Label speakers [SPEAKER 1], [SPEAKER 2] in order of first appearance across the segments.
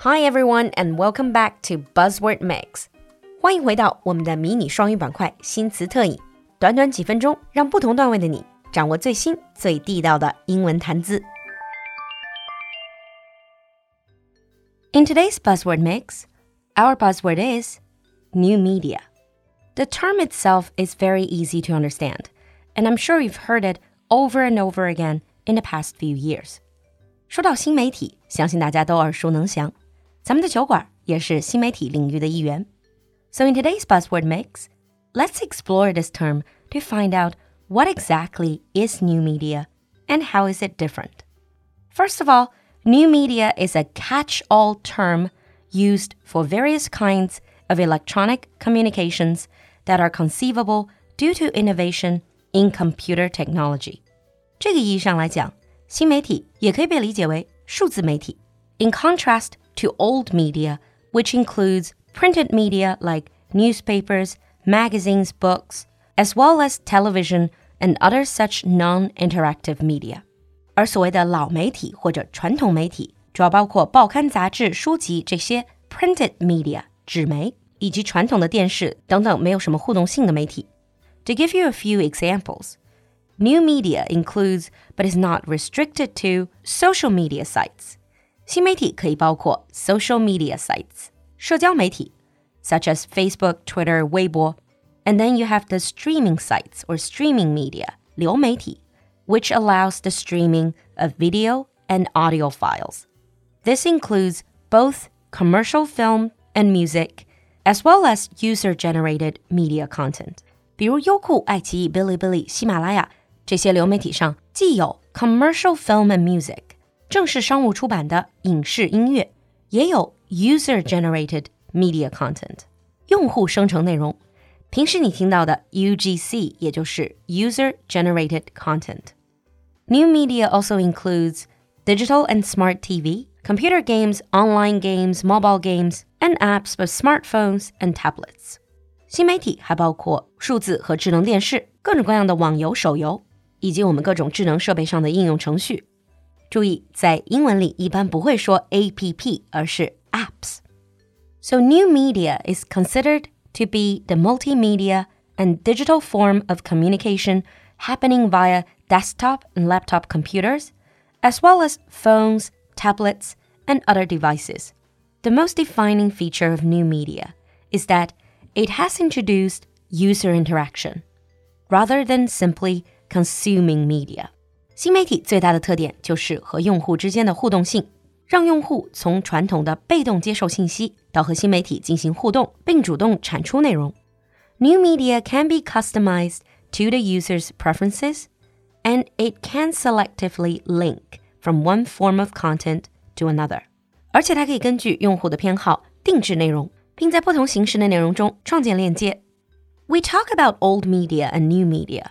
[SPEAKER 1] Hi everyone, and welcome back to Buzzword Mix. 欢迎回到我们的迷你双语板块新词特饮，短短几分钟，让不同段位的你掌握最新最地道的英文谈资。In today's buzzword mix, our buzzword is new media. The term itself is very easy to understand, and I'm sure you've heard it over and over again in the past few years. 说到新媒体，相信大家都耳熟能详。 咱们的酒馆也是新媒体领域的一员。So in today's buzzword mix, let's explore this term to find out what exactly is new media and how is it different. First of all, new media is a catch-all term used for various kinds of electronic communications that are conceivable due to innovation in computer technology. 这个意义上来讲，新媒体也可以被理解为数字媒体。In contrast to old media, which includes printed media like newspapers, magazines, books, as well as television and other such non-interactive media. 而所谓的老媒体或者传统媒体，主要包括报刊、杂志、书籍这些 printed media 纸媒，以及传统的电视等等没有什么互动性的媒体。To give you a few examples, New media includes, but is not restricted to, social media sites. 新媒体可以包括 social media sites, 社交媒体 such as Facebook, Twitter, Weibo. And then you have the streaming sites or streaming media, 流媒体, which allows the streaming of video and audio files. This includes both commercial film and music, as well as user-generated media content. 比如优酷、爱奇艺、Bilibili、喜马拉雅这些流媒体上既有 commercial film and music 正式商务出版的影视音乐，也有 user-generated media content 用户生成内容。平时你听到的 UGC 也就是 user-generated content。New media also includes digital and smart TV, computer games, online games, mobile games, and apps for smartphones and tablets. 新媒体还包括数字和智能电视、各种各样的网游、手游，以及我们各种智能设备上的应用程序。 注意，在英文里一般不会说 app，而是 apps。So new media is considered to be the multimedia and digital form of communication happening via desktop and laptop computers, as well as phones, tablets, and other devices. The most defining feature of new media is that it has introduced user interaction rather than simply consuming media. 新媒体最大的特点就是和用户之间的互动性，让用户从传统的被动接受信息到和新媒体进行互动，并主动产出内容。New media can be customized to the user's preferences, and it can selectively link from one form of content to another. 而且它可以根据用户的偏好定制内容，并在不同形式的内容中创建链接。We talk about old media and new media,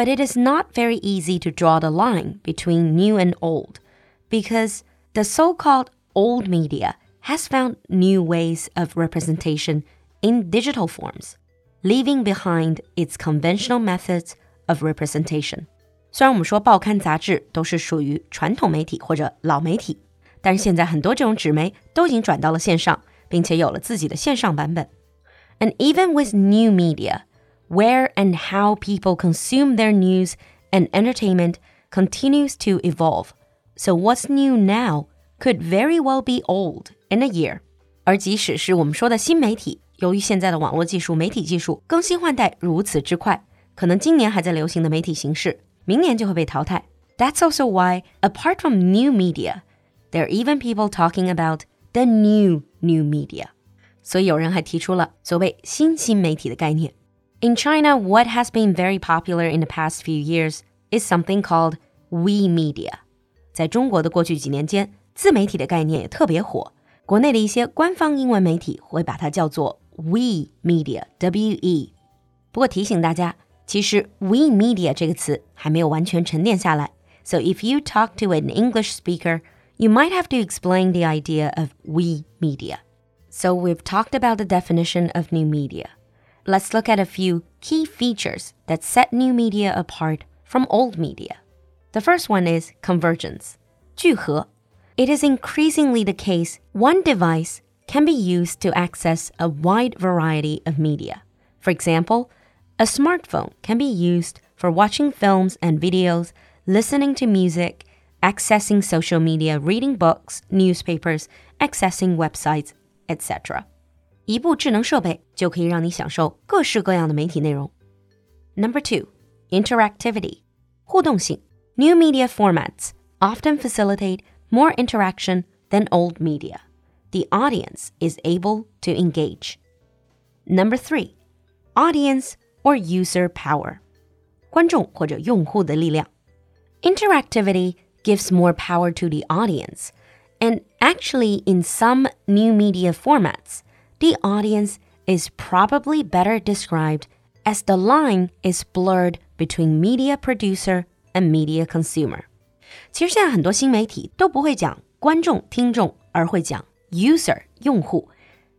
[SPEAKER 1] but it is not very easy to draw the line between new and old because the so-called old media has found new ways of representation in digital forms, leaving behind its conventional methods of representation. 虽然我们说报刊杂志都是属于传统媒体或者老媒体，但是现在很多这种纸媒都已经转到了线上，并且有了自己的线上版本。And even with new media, where and how people consume their news and entertainment continues to evolve. So what's new now could very well be old in a year. 而即使是我们说的新媒体，由于现在的网络技术、媒体技术更新换代如此之快，可能今年还在流行的媒体形式，明年就会被淘汰。That's also why, apart from new media, there are even people talking about the new new media. 所以有人还提出了所谓新新媒体的概念。 In China, what has been very popular in the past few years is something called we media. 在中国的过去几年间，自媒体的概念也特别火。国内的一些官方英文媒体会把它叫做 we media，W E。不过提醒大家，其实 we media 这个词还没有完全沉淀下来。So if you talk to an English speaker, you might have to explain the idea of we media. So we've talked about the definition of new media. Let's look at a few key features that set new media apart from old media. The first one is convergence. 聚合 it is increasingly the case one device can be used to access a wide variety of media. For example, a smartphone can be used for watching films and videos, listening to music, accessing social media, reading books, newspapers, accessing websites, etc. 一部智能设备就可以让你享受各式各样的媒体内容。Number two, interactivity, 互动性. New media formats often facilitate more interaction than old media. The audience is able to engage. Number three, audience or user power. 观众或者用户的力量. Interactivity gives more power to the audience. And actually, in some new media formats, the audience is probably better described as the line is blurred between media producer and media consumer. 其实现在很多新媒体都不会讲观众、听众，而会讲 user 用户。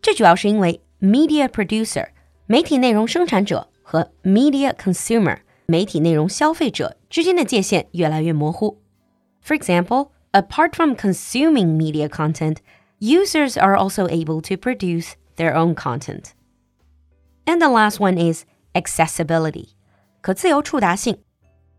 [SPEAKER 1] 这主要是因为 media producer 媒体内容生产者和 media consumer 媒体内容消费者之间的界限越来越模糊。For example, apart from consuming media content, users are also able to produce their own content. And the last one is accessibility. 可自由触达性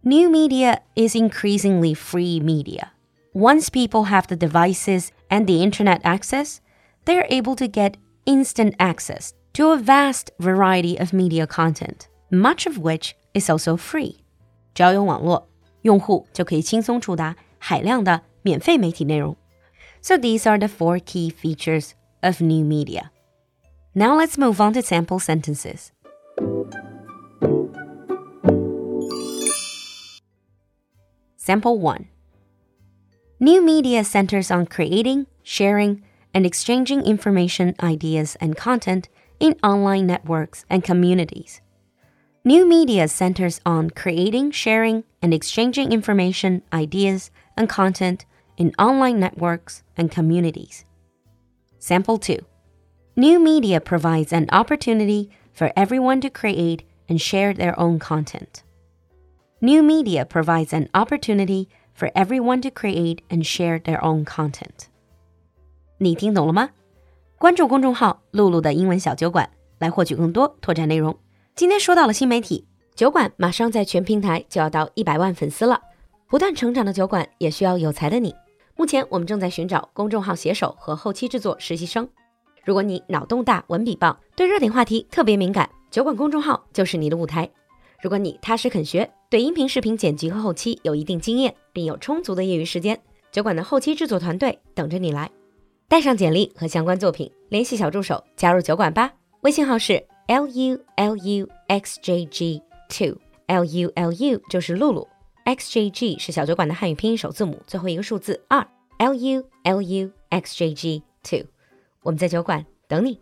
[SPEAKER 1] New media is increasingly free media. Once people have the devices and the internet access, they're able to get instant access to a vast variety of media content, much of which is also free. 只要有网络，用户就可以轻松触达海量的免费媒体内容。So these are the four key features of new media. Now let's move on to sample sentences. Sample 1 New media centers on creating, sharing, and exchanging information, ideas, and content in online networks and communities. New media centers on creating, sharing, and exchanging information, ideas, and content in online networks and communities. Sample 2 New media provides an opportunity for everyone to create and share their own content. New media provides an opportunity for everyone to create and share their own content. 你听懂了吗？关注公众号“露露的英文小酒馆”来获取更多拓展内容。今天说到了新媒体，酒馆马上在全平台就要到一百万粉丝了。不断成长的酒馆也需要有才的你。目前我们正在寻找公众号写手和后期制作实习生。如果你脑洞大、文笔棒，对热点话题特别敏感，酒馆公众号就是你的舞台。如果你踏实肯学，对音频、视频剪辑和后期有一定经验，并有充足的业余时间，酒馆的后期制作团队等着你来。带上简历和相关作品，联系小助手加入酒馆吧。微信号是 l u l u x j g two，l u l u 就是露露，x j g 是小酒馆的汉语拼音首字母，最后一个数字二，l u l u x j g two。我们在酒馆等你。